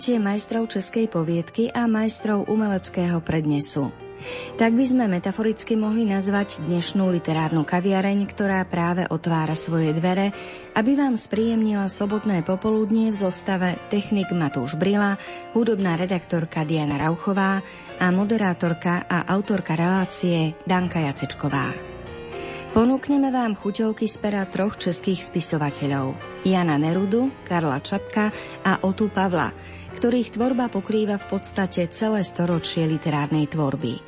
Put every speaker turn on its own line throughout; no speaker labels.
Stretnutie majstrov českej poviedky a majstrov umeleckého prednesu. Tak by sme metaforicky mohli nazvať dnešnú literárnu kaviareň, ktorá práve otvára svoje dvere, aby vám spríjemnila sobotné popoludnie v zostave technik Matúš Brila, hudobná redaktorka Diana Rauchová a moderátorka a autorka relácie Danka Jacečková. Ponúkneme vám chuťovky z pera troch českých spisovateľov. Jana Nerudu, Karla Čapka a Otu Pavla, ktorých tvorba pokrýva v podstate celé storočie literárnej tvorby.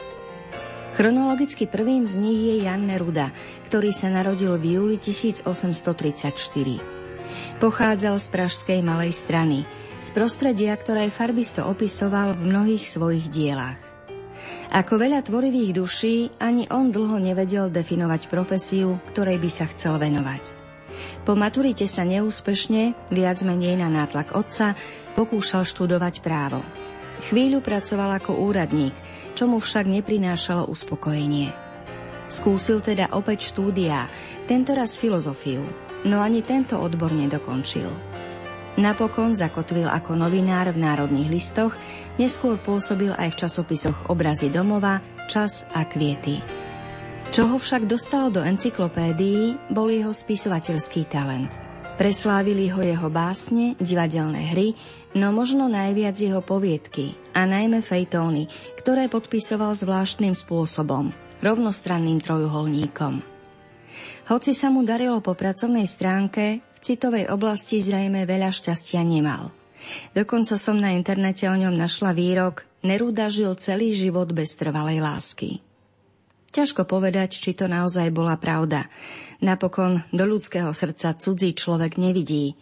Chronologicky prvým z nich je Jan Neruda, ktorý sa narodil v júli 1834. Pochádzal z pražskej malej strany, z prostredia, ktoré farbisto opisoval v mnohých svojich dielach. Ako veľa tvorivých duší, ani on dlho nevedel definovať profesiu, ktorej by sa chcel venovať. Po maturite sa neúspešne, viac menej na nátlak otca, pokúšal študovať právo. Chvíľu pracoval ako úradník, čo mu však neprinášalo uspokojenie. Skúsil teda opäť štúdia, tentoraz filozofiu, no ani tento odbor nedokončil. Napokon zakotvil ako novinár v Národných listoch, neskôr pôsobil aj v časopisoch Obrazy domova, Čas a Kviety. Čo ho však dostalo do encyklopédií, bol jeho spisovateľský talent. Preslávili ho jeho básne, divadelné hry, no možno najviac jeho poviedky a najmä fejtóny, ktoré podpisoval zvláštnym spôsobom, rovnostranným trojuholníkom. Hoci sa mu darilo po pracovnej stránke, citovej oblasti zrejme veľa šťastia nemal. Dokonca som na internete o ňom našla výrok Neruda žil celý život bez trvalej lásky. Ťažko povedať, či to naozaj bola pravda. Napokon do ľudského srdca cudzí človek nevidí.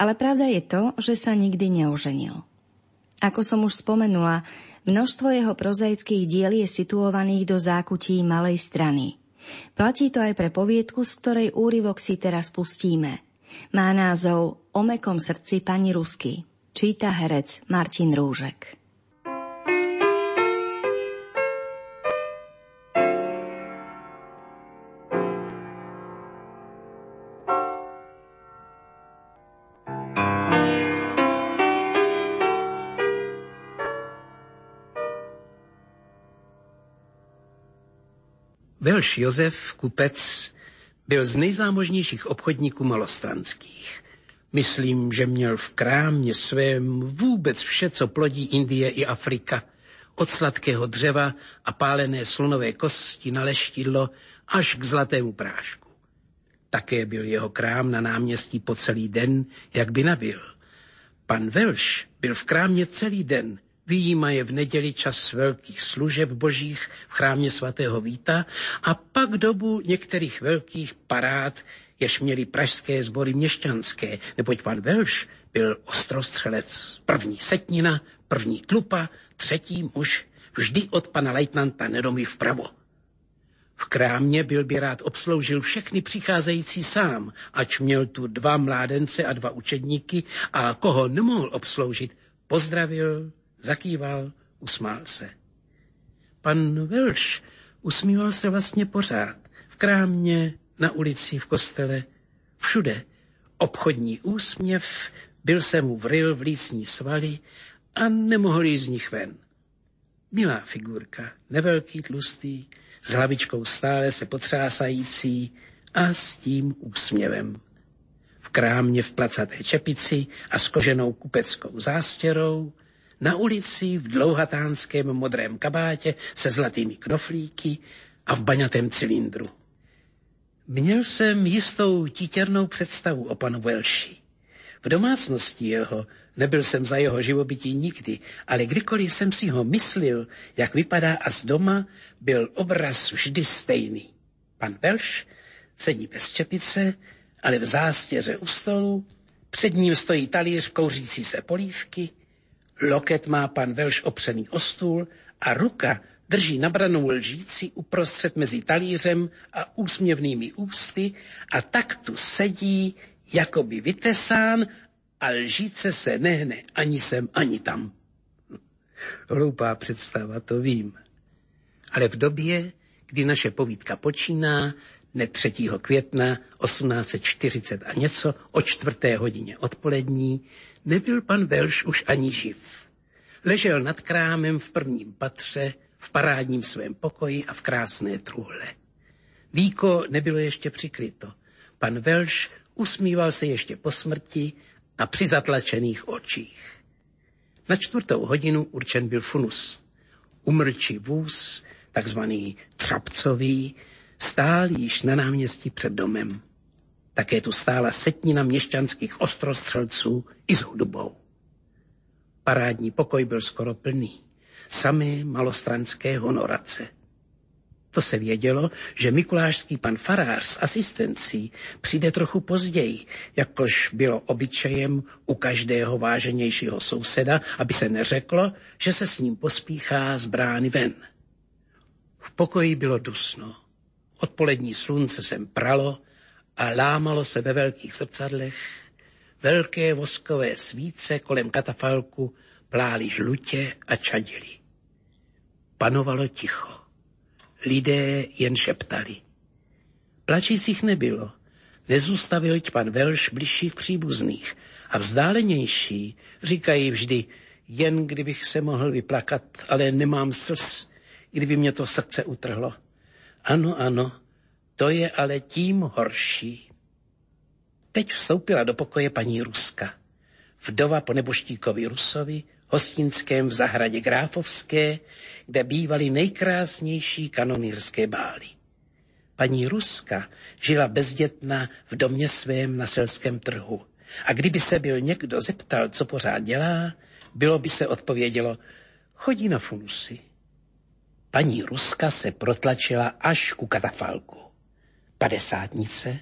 Ale pravda je to, že sa nikdy neoženil. Ako som už spomenula, množstvo jeho prozaických diel je situovaných do zákutí malej strany. Platí to aj pre poviedku, z ktorej úryvok si teraz pustíme. Má názov O mekom srdci pani Rusky. Číta herec Martin Rúžek.
Velš Josef Kupec byl z nejzámožnějších obchodníků malostranských. Myslím, že měl v krámě svém vůbec vše, co plodí Indie i Afrika. Od sladkého dřeva a pálené slonové kosti na leštidlo až k zlatému prášku. Také byl jeho krám na náměstí po celý den, jak by nabil. Pan Velš byl v krámě celý den, je v neděli čas velkých služeb božích v chrámě svatého Víta a pak dobu některých velkých parád, jež měli pražské sbory měšťanské, neboť pan Velš byl ostrostřelec. První setnina, první tlupa, třetí muž, vždy od pana lejtnanta Nedomy vpravo. V krámě byl by rád obsloužil všechny přicházející sám, ač měl tu dva mládence a dva učedníky a koho nemohl obsloužit, pozdravil, Zakýval, usmál se. Pan Velš usmíval se vlastně pořád. V krámě, na ulici, v kostele, všude. Obchodní úsměv, byl se mu vryl v lícní svaly a nemohl jít z nich ven. Milá figurka, nevelký, tlustý, s hlavičkou stále se potřásající a s tím úsměvem. V krámě v placaté čepici a s koženou kupeckou zástěrou, na ulici v dlouhatánském modrém kabátě se zlatými knoflíky a v baňatém cylindru. Měl jsem jistou títěrnou představu o panu Velši. V domácnosti jeho nebyl jsem za jeho živobytí nikdy, ale kdykoliv jsem si ho myslil, jak vypadá a z doma, byl obraz vždy stejný. Pan Velš sedí bez čepice, ale v zástěře u stolu, před ním stojí talíř kouřící se polívky, Loket má pan Velš opřený o stůl a ruka drží nabranou lžíci uprostřed mezi talířem a úsměvnými ústy a tak tu sedí, jakoby vytesán a lžíce se nehne ani sem, ani tam. Hloupá představa, to vím. Ale v době, kdy naše povídka počíná, ne 3. května 1840 a něco o čtvrté hodině odpolední, nebyl pan Velš už ani živ. Ležel nad krámem v prvním patře, v parádním svém pokoji a v krásné truhle. Víko nebylo ještě přikryto. Pan Velš usmíval se ještě po smrti a při zatlačených očích. Na čtvrtou hodinu určen byl funus. Umrčí vůz, takzvaný Třapcový, stál již na náměstí před domem. Také tu stála setnina měšťanských ostrostřelců i s hudbou. Parádní pokoj byl skoro plný. Samé malostranské honorace. To se vědělo, že mikulášský pan farář s asistencí přijde trochu později, jakož bylo obyčejem u každého váženějšího souseda, aby se neřeklo, že se s ním pospíchá z brány ven. V pokoji bylo dusno. Odpolední slunce sem pralo a lámalo se ve velkých zrcadlech. Velké voskové svíce kolem katafalku plály žlutě a čadili. Panovalo ticho. Lidé jen šeptali. Plačících nebylo. Nezůstavil pan Velš bližších příbuzných a vzdálenější říkají vždy, jen kdybych se mohl vyplakat, ale nemám slz, kdyby mě to srdce utrhlo. Ano, ano, to je ale tím horší. Teď vstoupila do pokoje paní Ruska. Vdova po neboštíkovi Rusovi, hostinském v zahradě Gráfovské, kde bývaly nejkrásnější kanonýrské bály. Paní Ruska žila bezdětna v domě svém na selském trhu. A kdyby se byl někdo zeptal, co pořád dělá, bylo by se odpovědělo, chodí na funusy. Paní Ruska se protlačila až ku katafalku. Padesátnice,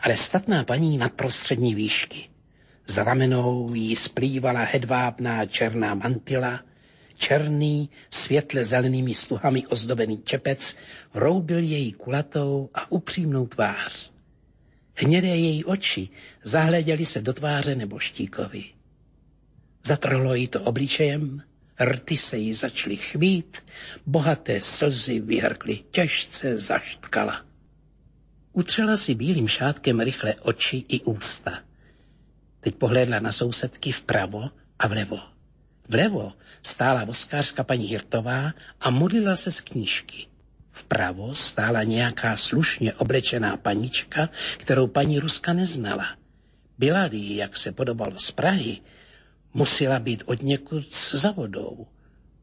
ale statná paní nadprostřední výšky. Z ramenou jí splývala hedvábná černá mantila, černý, světle zelenými sluhami ozdobený čepec roubil její kulatou a upřímnou tvář. Hnědé její oči zahleděly se do tváře neboštíkovi. Zatrhlo jí to obličejem, rty se jí začaly chvít, bohaté slzy vyhrkly, těžce zaštkala. Utřela si bílým šátkem rychle oči i ústa. Teď pohlédla na sousedky vpravo a vlevo. Vlevo stála voskářka paní Hirtová a modlila se z knížky. Vpravo stála nějaká slušně oblečená panička, kterou paní Ruska neznala. byla jak se podobalo z Prahy, musela být od někud za vodou.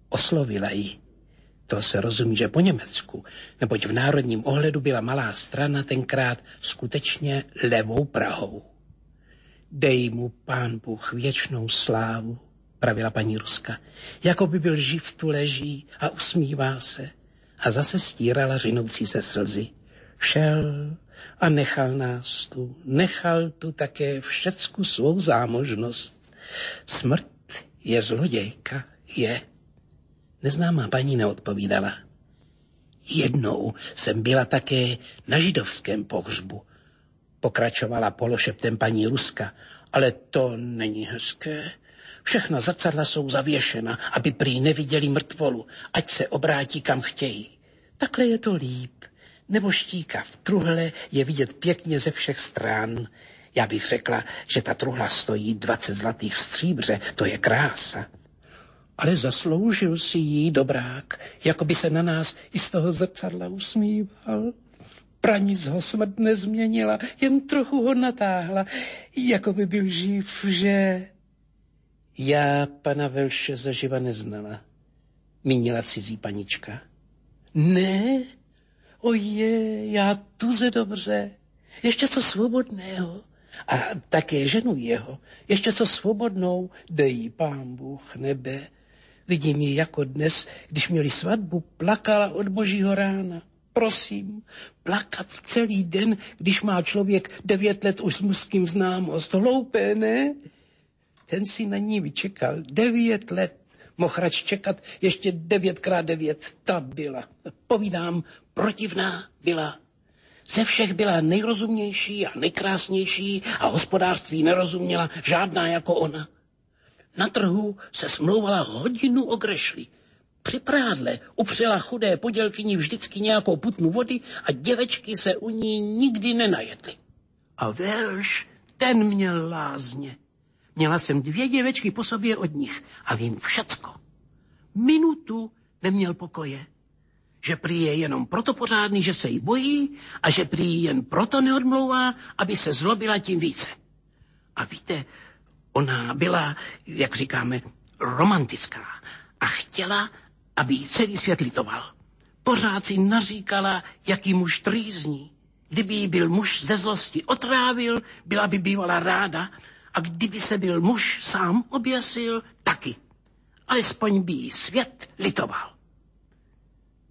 Oslovila ji. To se rozumí, že po Německu, neboť v národním ohledu byla malá strana tenkrát skutečně levou Prahou. Dej mu, pán Bůh, věčnou slávu, pravila paní Ruska, jako by byl živ tu leží a usmívá se. A zase stírala řinoucí se slzy. Šel a nechal nás tu, nechal tu také všecku svou zámožnost. Smrt je zlodějka, je. Neznámá paní neodpovídala. Jednou jsem byla také na židovském pohřbu. Pokračovala pološeptem paní Ruska, ale to není hezké. Všechna zrcadla jsou zavěšena, aby prý neviděli mrtvolu, ať se obrátí kam chtějí. Takhle je to líp. Nebo štíka v truhle je vidět pěkně ze všech stran. Já bych řekla, že ta truhla stojí 20 zlatých v stříbře, to je krása. Ale zasloužil si jí dobrák, jako by se na nás i z toho zrcadla usmíval. Pranic ho smrt nezměnila, jen trochu ho natáhla, jako by byl živ, že... Já pana Velše zaživa neznala, mínila cizí panička. Ne, oje, já tuze dobře, ještě co svobodného. A také ženu jeho, ještě co svobodnou, dej pán Bůh nebe. Vidím ji jako dnes, když měli svatbu, plakala od božího rána. Prosím, plakat celý den, když má člověk devět let už s mužským známost. Hloupé, ne? Ten si na ní vyčekal devět let. Mohl čekat ještě devětkrát devět. Ta byla, povídám, protivná byla. Ze všech byla nejrozumnější a nejkrásnější a hospodářství nerozuměla žádná jako ona. Na trhu se smlouvala hodinu o grešli. Při prádle upřela chudé podělkyni vždycky nějakou putnu vody a děvečky se u ní nikdy nenajedly. A Velš, ten měl lázně. Měla jsem dvě děvečky po sobě od nich a vím všecko. Minutu neměl pokoje. Že prý je jenom proto pořádný, že se jí bojí a že prý jen proto neodmlouvá, aby se zlobila tím více. A víte, ona byla, jak říkáme, romantická a chtěla, aby jí celý svět litoval. Pořád si naříkala, jaký muž trýzní. Kdyby jí byl muž ze zlosti otrávil, byla by bývala ráda, a kdyby se byl muž sám oběsil, taky. Alespoň by jí svět litoval.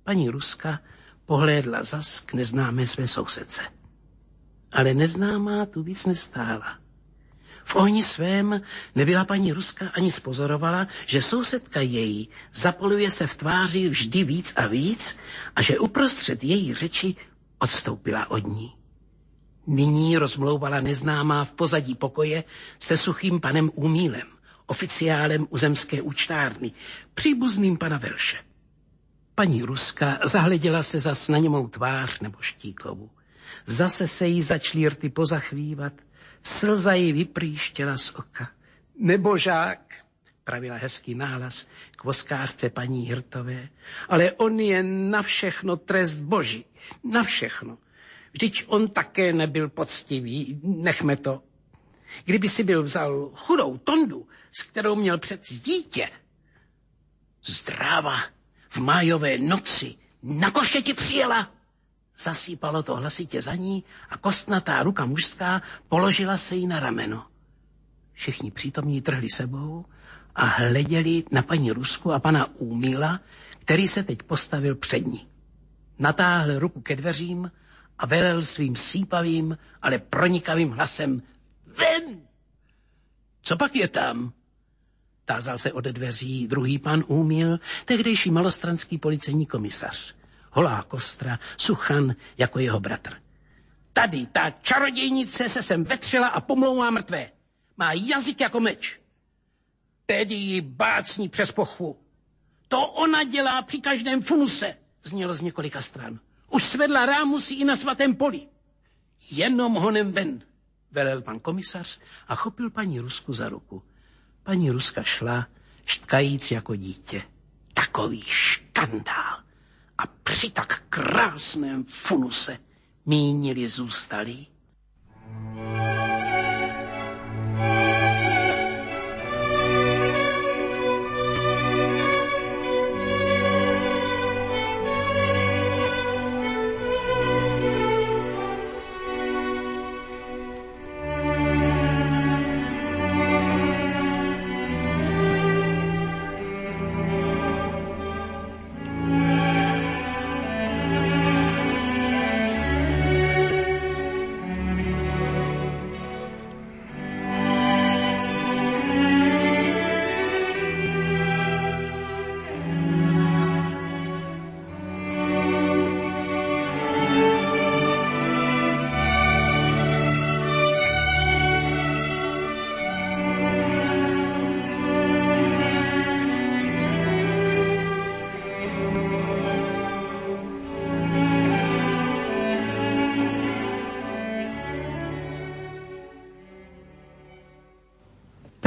Paní Ruska pohlédla zas k neznámé své sousedce. Ale neznámá tu víc nestála. V ohni svém nebyla paní Ruska ani spozorovala, že sousedka její zapoluje se v tváři vždy víc a víc a že uprostřed její řeči odstoupila od ní. Nyní rozmlouvala neznámá v pozadí pokoje se suchým panem Úmílem, oficiálem uzemské účtárny, příbuzným pana Velše. Paní Ruska zahleděla se zas na němou tvář nebo štíkovu. Zase se jí začaly rty pozachvívat, slza jí vyprýštěla z oka. Nebožák, pravila hezký náhlas k voskářce paní Hirtové, ale on je na všechno trest boží, na všechno. Vždyť on také nebyl poctivý, nechme to. Kdyby si byl vzal chudou tondu, s kterou měl před dítě, zdráva v májové noci na košeti přijela. Zasýpalo to hlasitě za ní a kostnatá ruka mužská položila se jí na rameno. Všichni přítomní trhli sebou a hleděli na paní Rusku a pana Úmila, který se teď postavil před ní. Natáhl ruku ke dveřím a velel svým sípavým, ale pronikavým hlasem Ven! Co pak je tam? Tázal se ode dveří druhý pan Úmil, tehdejší malostranský policejní komisař. Holá kostra, suchan jako jeho bratr. Tady ta čarodějnice se sem vetřela a pomlouvá mrtvé. Má jazyk jako meč. Tedy ji bácní přes pochvu. To ona dělá při každém funuse, znělo z několika stran. Už svedla rámusy i na svatém poli. Jenom honem ven, velel pan komisař a chopil paní Rusku za ruku. Paní Ruska šla, štkajíc jako dítě. Takový škandál. A při tak krásném funuse mínili zůstalí.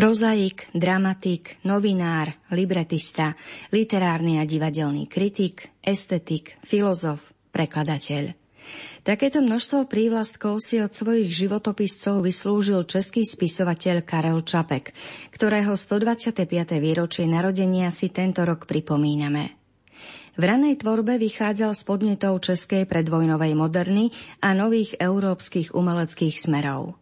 Prozaik, dramatik, novinár, libretista, literárny a divadelný kritik, estetik, filozof, prekladateľ. Takéto množstvo prívlastkov si od svojich životopiscov vyslúžil český spisovateľ Karel Čapek, ktorého 125. výročie narodenia si tento rok pripomíname. V ranej tvorbe vychádzal z podnetov českej predvojnovej moderny a nových európskych umeleckých smerov.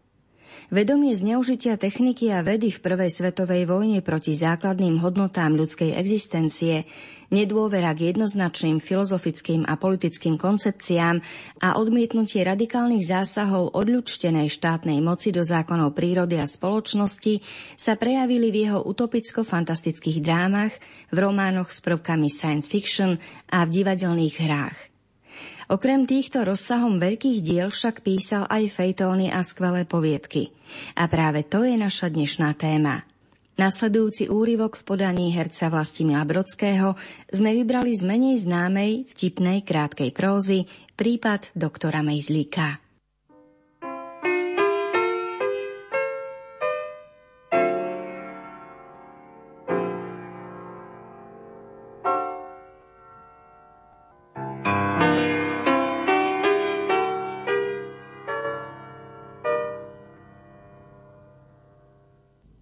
Vedomie zneužitia techniky a vedy v prvej svetovej vojne proti základným hodnotám ľudskej existencie, nedôvera k jednoznačným filozofickým a politickým koncepciám a odmietnutie radikálnych zásahov odľučtenej štátnej moci do zákonov prírody a spoločnosti sa prejavili v jeho utopicko-fantastických drámach, v románoch s prvkami science fiction a v divadelných hrách. Okrem týchto rozsahom veľkých diel však písal aj fejtóny a skvelé poviedky. A práve to je naša dnešná téma. Nasledujúci úryvok v podaní herca Vlastimila Brodského sme vybrali z menej známej, vtipnej, krátkej prózy prípad doktora Mejzlíka.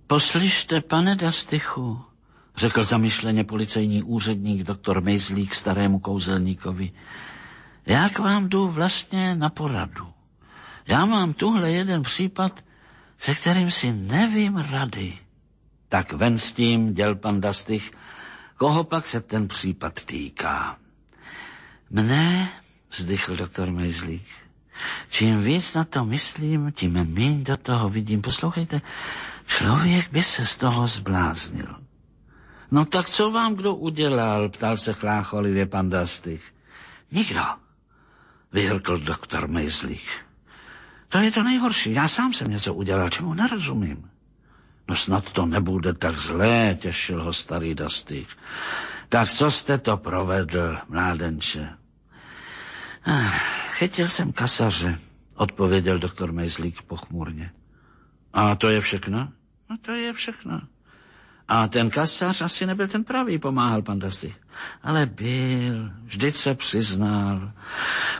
Poslyšte, pane Dastychu, řekl zamyšleně policejní úředník doktor Mejzlík starému kouzelníkovi. Jak vám jdu vlastně na poradu? Já mám tuhle jeden případ, se kterým si nevím rady. Tak ven s tím, děl pan Dastych, koho pak se ten případ týká. Mne, vzdychl doktor Mejzlík, čím víc na to myslím, tím méně do toho vidím. Poslouchejte, člověk by se z toho zbláznil. No tak co vám kdo udělal, ptal se chlácholivě pan Dastych. Nikdo, vyhrkl doktor Mejzlík. To je to nejhorší, já sám jsem něco udělal, čemu nerozumím. No snad to nebude tak zlé, těšil ho starý Dastych. Tak co jste to provedl, mládenče? Ah, chytil jsem kasaře, odpověděl doktor Mejzlík pochmurně. A to je všechno? No to je všechno. A ten kasář asi nebyl ten pravý, pomáhal pan Dastych. Ale byl, vždyť se přiznal.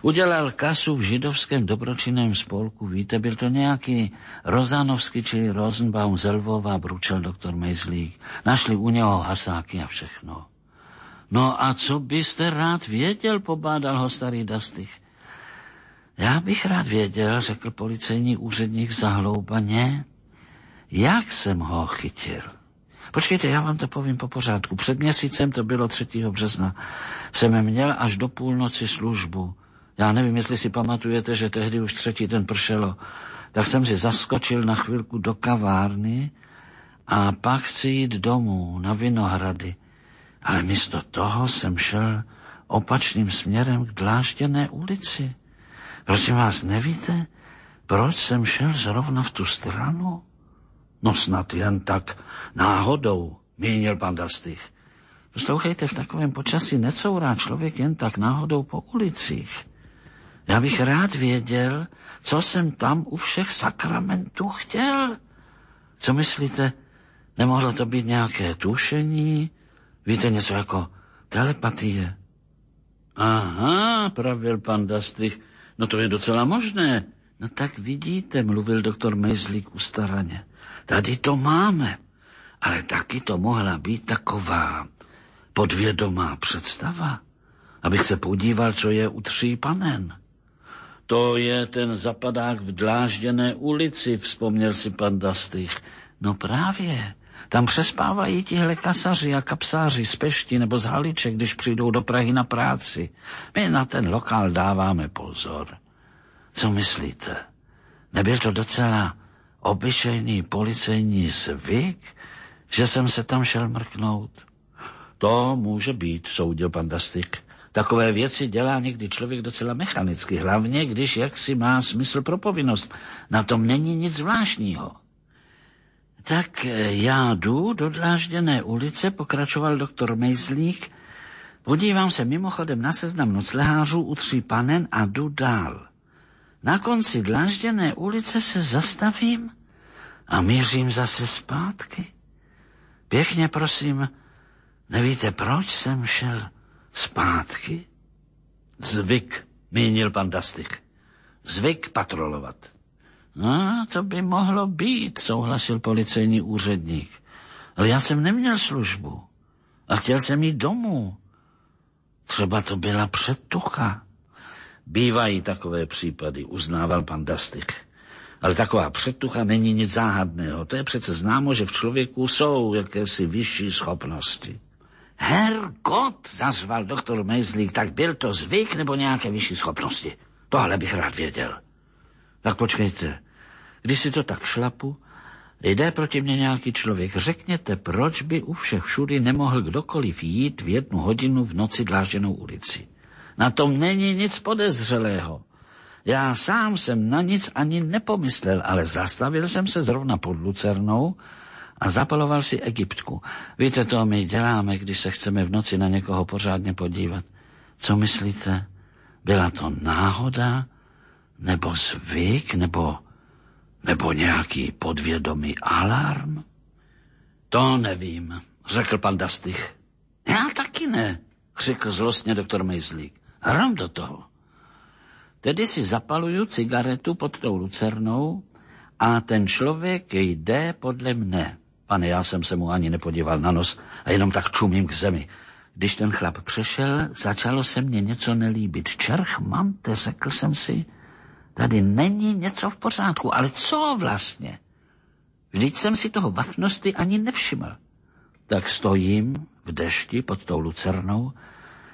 Udělal kasu v židovském dobročinném spolku. Víte, byl to nějaký Rozanovský, či Rosenbaum, Zelvová, bručel doktor Mejzlík. Našli u něho hasáky a všechno. No a co byste rád věděl, pobádal ho starý Dastych. Já bych rád věděl, řekl policejní úředník zahloubaně, jak jsem ho chytil. Počkejte, já vám to povím po pořádku. Před měsícem, to bylo 3. března, jsem měl až do půlnoci službu. Já nevím, jestli si pamatujete, že tehdy už třetí den pršelo. Tak jsem si zaskočil na chvilku do kavárny a pak chci jít domů na Vinohrady. Ale místo toho jsem šel opačným směrem k dlážděné ulici. Prosím vás, nevíte, proč jsem šel zrovna v tu stranu? No snad jen tak náhodou, mínil pan Dastych. Poslouchejte, v takovém počasí necourá člověk jen tak náhodou po ulicích. Já bych rád věděl, co jsem tam u všech sakramentů chtěl. Co myslíte, nemohlo to být nějaké tušení? Víte, něco jako telepatie? Aha, pravil pan Dastych, no to je docela možné. No tak vidíte, mluvil doktor Mejzlík ustaraně. Tady to máme, ale taky to mohla být taková podvědomá představa, abych se podíval, co je u tří panen. To je ten zapadák v dlážděné ulici, vzpomněl si pan Dastych. No právě, tam přespávají tihle kasaři a kapsáři z Pešti nebo z Haliče, když přijdou do Prahy na práci. My na ten lokál dáváme pozor. Co myslíte? Nebyl to docela obyčejný policejní zvyk, že jsem se tam šel mrknout? To může být, soudil pan Dastik. Takové věci dělá někdy člověk docela mechanicky, hlavně když jaksi má smysl pro povinnost. Na tom není nic zvláštního. Tak eh, já jdu do dlážděné ulice, pokračoval doktor Mejzlík. Podívám se mimochodem na seznam noclehářů u tří panen a jdu dál. Na konci dlážděné ulice se zastavím a mířím zase zpátky. Pěkně prosím, nevíte, proč jsem šel zpátky? Zvyk, mínil pan Dastych. Zvyk patrolovat. No, to by mohlo být, souhlasil policejní úředník. Ale já jsem neměl službu a chtěl jsem jít domů. Třeba to byla předtucha. Bývají takové případy, uznával pan Dastych. Ale taková předtucha není nic záhadného. To je přece známo, že v člověku jsou jakési vyšší schopnosti. Hergot, zazval doktor Mejzlík, tak byl to zvyk nebo nějaké vyšší schopnosti? Tohle bych rád věděl. Tak počkejte, když si to tak šlapu, jde proti mně nějaký člověk. Řekněte, proč by u všech všudy nemohl kdokoliv jít v jednu hodinu v noci dlážděnou ulici. Na tom není nic podezřelého. Já sám jsem na nic ani nepomyslel, ale zastavil jsem se zrovna pod Lucernou a zapaloval si Egyptku. Víte, to my děláme, když se chceme v noci na někoho pořádně podívat. Co myslíte? Byla to náhoda? Nebo zvyk? Nebo, nebo nějaký podvědomý alarm? To nevím, řekl pan Dastych. Já taky ne, křikl zlostně doktor Mejzlík. Hrom do toho. Tedy si zapaluju cigaretu pod tou lucernou a ten člověk jde podle mne. Pane, já jsem se mu ani nepodíval na nos a jenom tak čumím k zemi. Když ten chlap přešel, začalo se mně něco nelíbit. Čerch, mante, řekl jsem si, tady není něco v pořádku, ale co vlastně? Vždyť jsem si toho vatnosti ani nevšiml. Tak stojím v dešti pod tou lucernou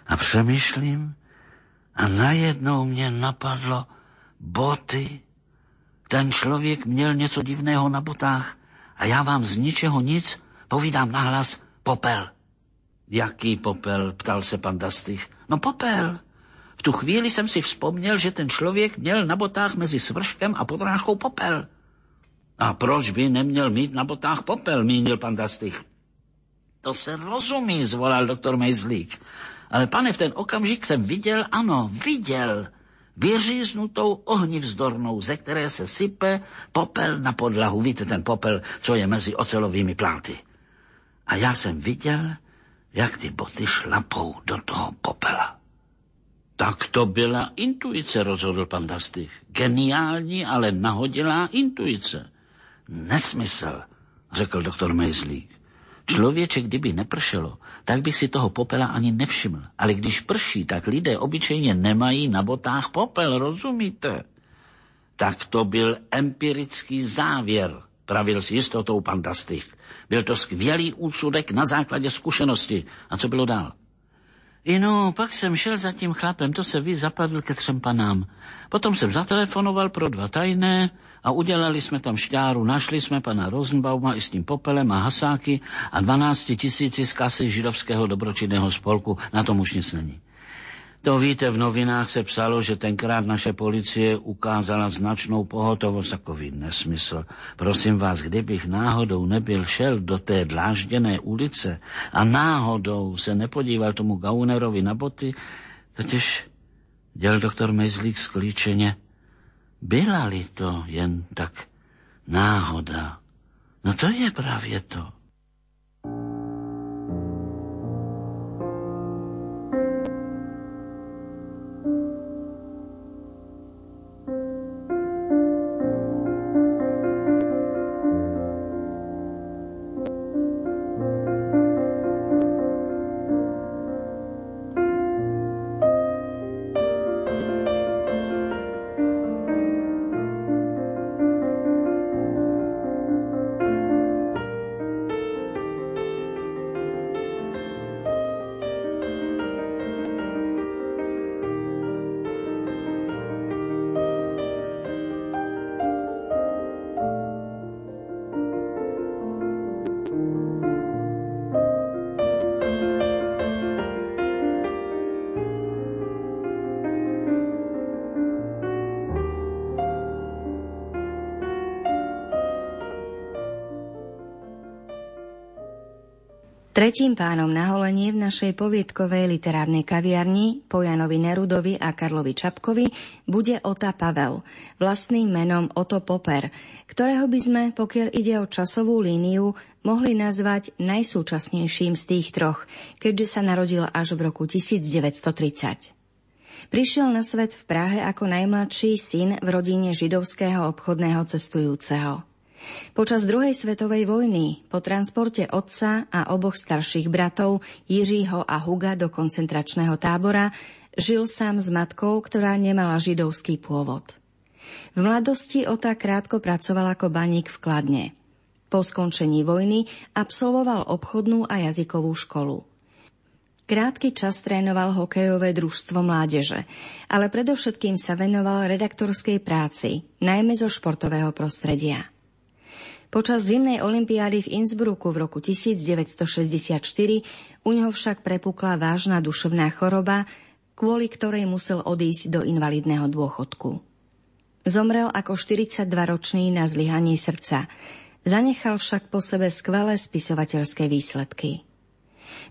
a přemýšlím a najednou mě napadlo boty. Ten člověk měl něco divného na botách a já vám z ničeho nic povídám nahlas popel. Jaký popel, ptal se pan Dastych. No popel. V tu chvíli jsem si vzpomněl, že ten člověk měl na botách mezi svrškem a podrážkou popel. A proč by neměl mít na botách popel, mínil pan Dastych. To se rozumí, zvolal doktor Mejzlík. Ale pane, v ten okamžik jsem viděl, ano, viděl, vyříznutou ohnivzdornou, ze které se sype popel na podlahu. Víte, ten popel, co je mezi ocelovými pláty. A já jsem viděl, jak ty boty šlapou do toho popela. Tak to byla intuice, rozhodl pan Dastych. Geniální, ale nahodilá intuice. Nesmysl, řekl doktor Mejzlík. Člověče, kdyby nepršelo, tak bych si toho popela ani nevšiml. Ale když prší, tak lidé obyčejně nemají na botách popel, rozumíte? Tak to byl empirický závěr, pravil s jistotou pan Dastych. Byl to skvělý úsudek na základě zkušenosti. A co bylo dál? Ino, pak jsem šel za tím chlapem, to se vy zapadl ke třem panám. Potom jsem zatelefonoval pro dva tajné a udělali jsme tam šťáru. Našli jsme pana Rosenbauma i s tím popelem a hasáky a 12 tisíci z kasy židovského dobročinného spolku. Na tom už nic není. To víte, v novinách se psalo, že tenkrát naše policie ukázala značnou pohotovost, takový nesmysl. Prosím vás, kdybych náhodou nebyl šel do té dlážděné ulice a náhodou se nepodíval tomu Gaunerovi na boty, totiž děl doktor Mezlík sklíčeně, byla-li to jen tak náhoda, no to je právě to.
Tretím pánom na holenie v našej poviedkovej literárnej kaviarni po Janovi Nerudovi a Karlovi Čapkovi bude Ota Pavel, vlastným menom Oto Poper, ktorého by sme, pokiaľ ide o časovú líniu, mohli nazvať najsúčasnejším z tých troch, keďže sa narodil až v roku 1930. Prišiel na svet v Prahe ako najmladší syn v rodine židovského obchodného cestujúceho. Počas druhej svetovej vojny, po transporte otca a oboch starších bratov Jiřího a Huga do koncentračného tábora, žil sám s matkou, ktorá nemala židovský pôvod. V mladosti Ota krátko pracoval ako baník v Kladne. Po skončení vojny absolvoval obchodnú a jazykovú školu. Krátky čas trénoval hokejové družstvo mládeže, ale predovšetkým sa venoval redaktorskej práci, najmä zo športového prostredia. Počas zimnej olympiády v Innsbrucku v roku 1964 u neho však prepukla vážna duševná choroba, kvôli ktorej musel odísť do invalidného dôchodku. Zomrel ako 42-ročný na zlyhanie srdca. Zanechal však po sebe skvelé spisovateľské výsledky.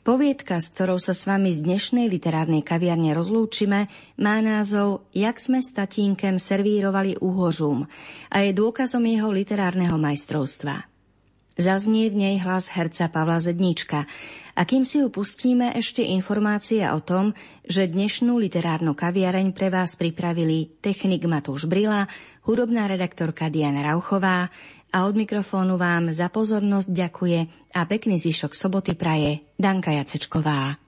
Poviedka, s ktorou sa s vami z dnešnej literárnej kaviarne rozlúčime, má názov Jak sme s tatínkem servírovali úhožúm a je dôkazom jeho literárneho majstrovstva. Zaznie v nej hlas herca Pavla Zedníčka a kým si ju pustíme, ešte informácia o tom, že dnešnú literárnu kaviareň pre vás pripravili technik Matúš Brila, hudobná redaktorka Diana Rauchová A od mikrofónu vám za pozornosť ďakuje a pekný zvyšok soboty praje Danka Jacečková.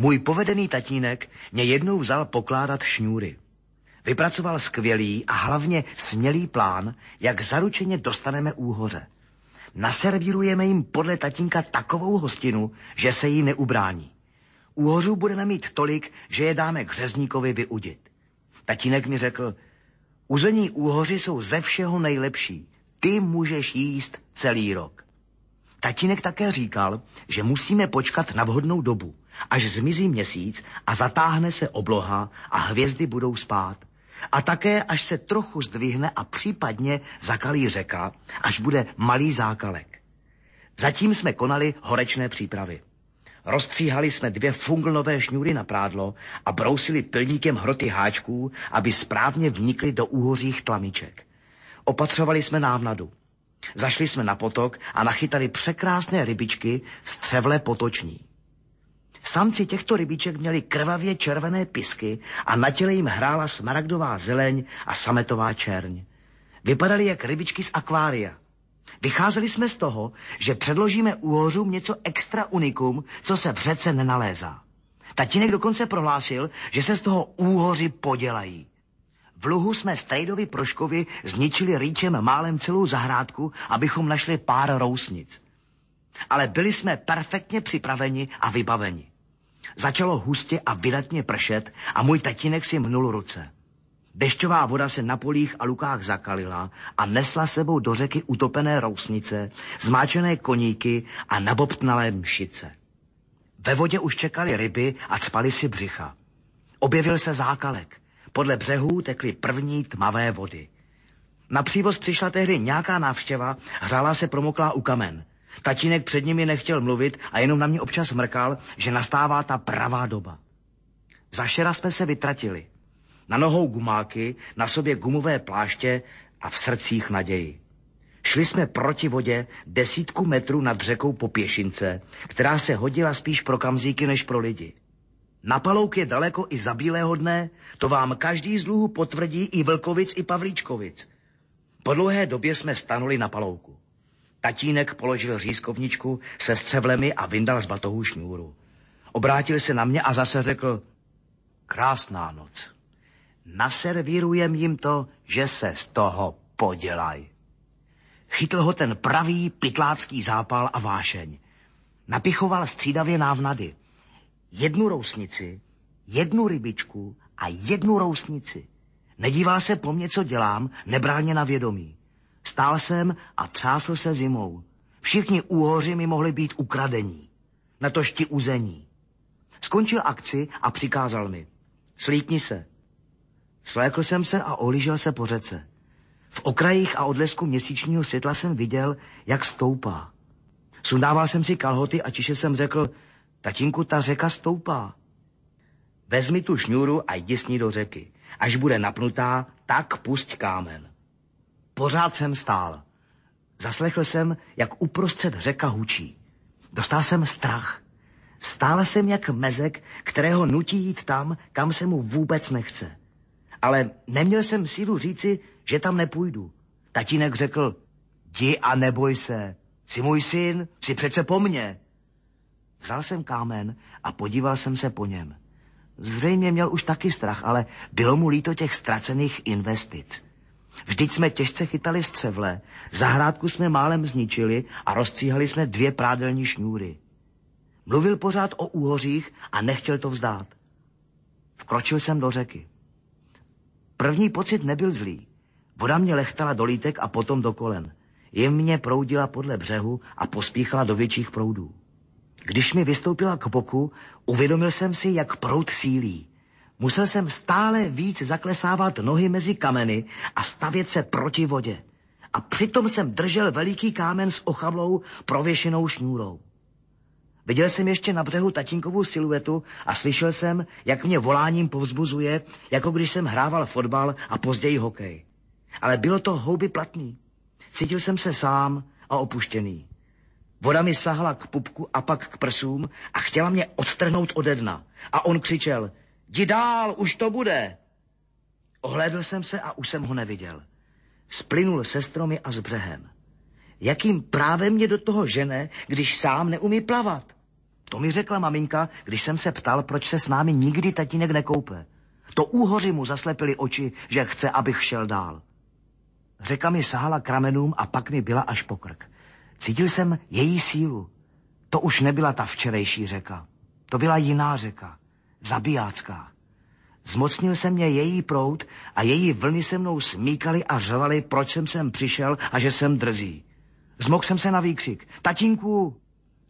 Můj povedený tatínek mě jednou vzal pokládat šňůry. Vypracoval skvělý a hlavně smělý plán, jak zaručeně dostaneme úhoře. Naservírujeme jim podle tatínka takovou hostinu, že se jí neubrání. Úhořů budeme mít tolik, že je dáme k řezníkovi vyudit. Tatínek mi řekl, uzení úhoři jsou ze všeho nejlepší. Ty můžeš jíst celý rok. Tatínek také říkal, že musíme počkat na vhodnou dobu – až zmizí měsíc a zatáhne se obloha a hvězdy budou spát. A také, až se trochu zdvihne a případně zakalí řeka, až bude malý zákalek. Zatím jsme konali horečné přípravy. Rozstříhali jsme dvě funglnové šňůry na prádlo a brousili pilníkem hroty háčků, aby správně vnikly do úhořích tlamiček. Opatřovali jsme návnadu. Zašli jsme na potok a nachytali překrásné rybičky z třevle potoční. Samci těchto rybiček měli krvavě červené pisky a na těle jim hrála smaragdová zeleň a sametová čerň. Vypadali jak rybičky z akvária. Vycházeli jsme z toho, že předložíme úhořům něco extra unikum, co se v řece nenalézá. Tatínek dokonce prohlásil, že se z toho úhoři podělají. V luhu jsme Strejdovi Proškovi zničili rýčem málem celou zahrádku, abychom našli pár rousnic. Ale byli jsme perfektně připraveni a vybaveni. Začalo hustě a vydatně pršet a můj tatínek si mnul ruce. Dešťová voda se na polích a lukách zakalila a nesla sebou do řeky utopené rousnice, zmáčené koníky a nabobtnalé mšice. Ve vodě už čekali ryby a cpali si břicha. Objevil se zákalek. Podle břehů tekly první tmavé vody. Na přívoz přišla tehdy nějaká návštěva, hřála se promoklá u kamen. Tatínek před nimi nechtěl mluvit a jenom na mě občas mrkal, že nastává ta pravá doba. Za šera jsme se vytratili. Na nohou gumáky, na sobě gumové pláště a v srdcích naději. Šli jsme proti vodě desítku metrů nad řekou po pěšince, která se hodila spíš pro kamzíky než pro lidi. Na palouk je daleko i za bílého dne, to vám každý z potvrdí i Vlkovic, i Pavlíčkovic. Po dlouhé době jsme stanuli na palouku. Tatínek položil řízkovničku se střevlemi a vyndal z batohu šňůru. Obrátil se na mě a zase řekl, krásná noc. Naservírujem jim to, že se z toho podělaj. Chytl ho ten pravý pytlácký zápal a vášeň. Napichoval střídavě návnady. Jednu rousnici, jednu rybičku a jednu rousnici. Nedíval se po mně, co dělám, nebrál mě na vědomí. Stál jsem a třásl se zimou. Všichni úhoři mi mohli být ukradení. Na to šti uzení. Skončil akci a přikázal mi. Slíkni se. Slékl jsem se a ohlížel se po řece. V okrajích a odlesku měsíčního světla jsem viděl, jak stoupá. Sundával jsem si kalhoty a tiše jsem řekl, tatínku, ta řeka stoupá. Vezmi tu šňůru a jdi s ní do řeky. Až bude napnutá, tak pusť kámen. Pořád jsem stál. Zaslechl jsem, jak uprostřed řeka hučí. Dostal jsem strach. Stále jsem jak mezek, kterého nutí jít tam, kam se mu vůbec nechce. Ale neměl jsem sílu říci, že tam nepůjdu. Tatínek řekl, jdi a neboj se. Jsi můj syn, jsi přece po mně. Vzal jsem kámen a podíval jsem se po něm. Zřejmě měl už taky strach, ale bylo mu líto těch ztracených investic. Vždyť jsme těžce chytali střevle, zahrádku jsme málem zničili a rozstříhali jsme dvě prádelní šňůry. Mluvil pořád o úhořích a nechtěl to vzdát. Vkročil jsem do řeky. První pocit nebyl zlý. Voda mě lechtala do lítek a potom do kolen. Jemně proudila podle břehu a pospíchala do větších proudů. Když mi vystoupila k boku, uvědomil jsem si, jak proud sílí. Musel jsem stále víc zaklesávat nohy mezi kameny a stavět se proti vodě. A přitom jsem držel veliký kámen s ochavlou prověšenou šňůrou. Viděl jsem ještě na břehu tatínkovou siluetu a slyšel jsem, jak mě voláním povzbuzuje, jako když jsem hrával fotbal a později hokej. Ale bylo to houby platný. Cítil jsem se sám a opuštěný. Voda mi sahala k pupku a pak k prsům a chtěla mě odtrhnout ode dna. A on křičel, jdi dál, už to bude. Ohlédl jsem se a už jsem ho neviděl. Splynul se stromy a s břehem. Jakým právem mě do toho žene, když sám neumí plavat? To mi řekla maminka, když jsem se ptal, proč se s námi nikdy tatínek nekoupe. To úhoři mu zaslepili oči, že chce, abych šel dál. Řeka mi sahala k ramenům a pak mi byla až pokrk. Cítil jsem její sílu. To už nebyla ta včerejší řeka. To byla jiná řeka, zabijácká. Zmocnil se mě její prout a její vlny se mnou smíkaly a řvaly, proč jsem sem přišel a že jsem drzí. Zmok jsem se na výkřik. Tatínku!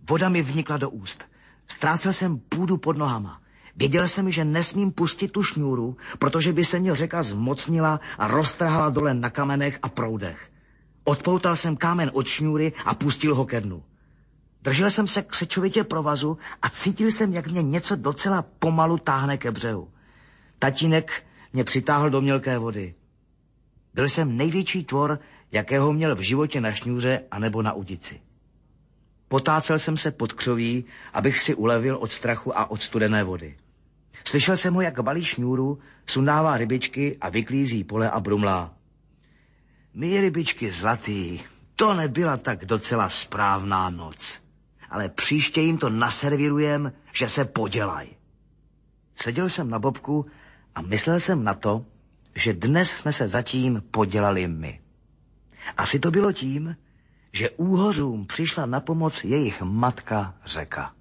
Voda mi vnikla do úst. Ztrácel jsem půdu pod nohama. Věděl jsem, že nesmím pustit tu šňůru, protože by se mě řeka zmocnila a roztrhala dole na kamenech a proudech. Odpoutal jsem kámen od šňůry a pustil ho ke dnu. Držel jsem se křečovitě provazu a cítil jsem, jak mě něco docela pomalu táhne ke břehu. Tatínek mě přitáhl do mělké vody. Byl jsem největší tvor, jakého měl v životě na šňůře anebo na udici. Potácel jsem se pod křoví, abych si ulevil od strachu a od studené vody. Slyšel jsem ho, jak balí šňůru, sundává rybičky a vyklízí pole a brumlá. My rybičky zlatý, to nebyla tak docela správná noc. Ale příště jim to naservirujem, že se podělaj. Seděl jsem na bobku a myslel jsem na to, že dnes jsme se zatím podělali my. Asi to bylo tím, že úhořům přišla na pomoc jejich matka řeka.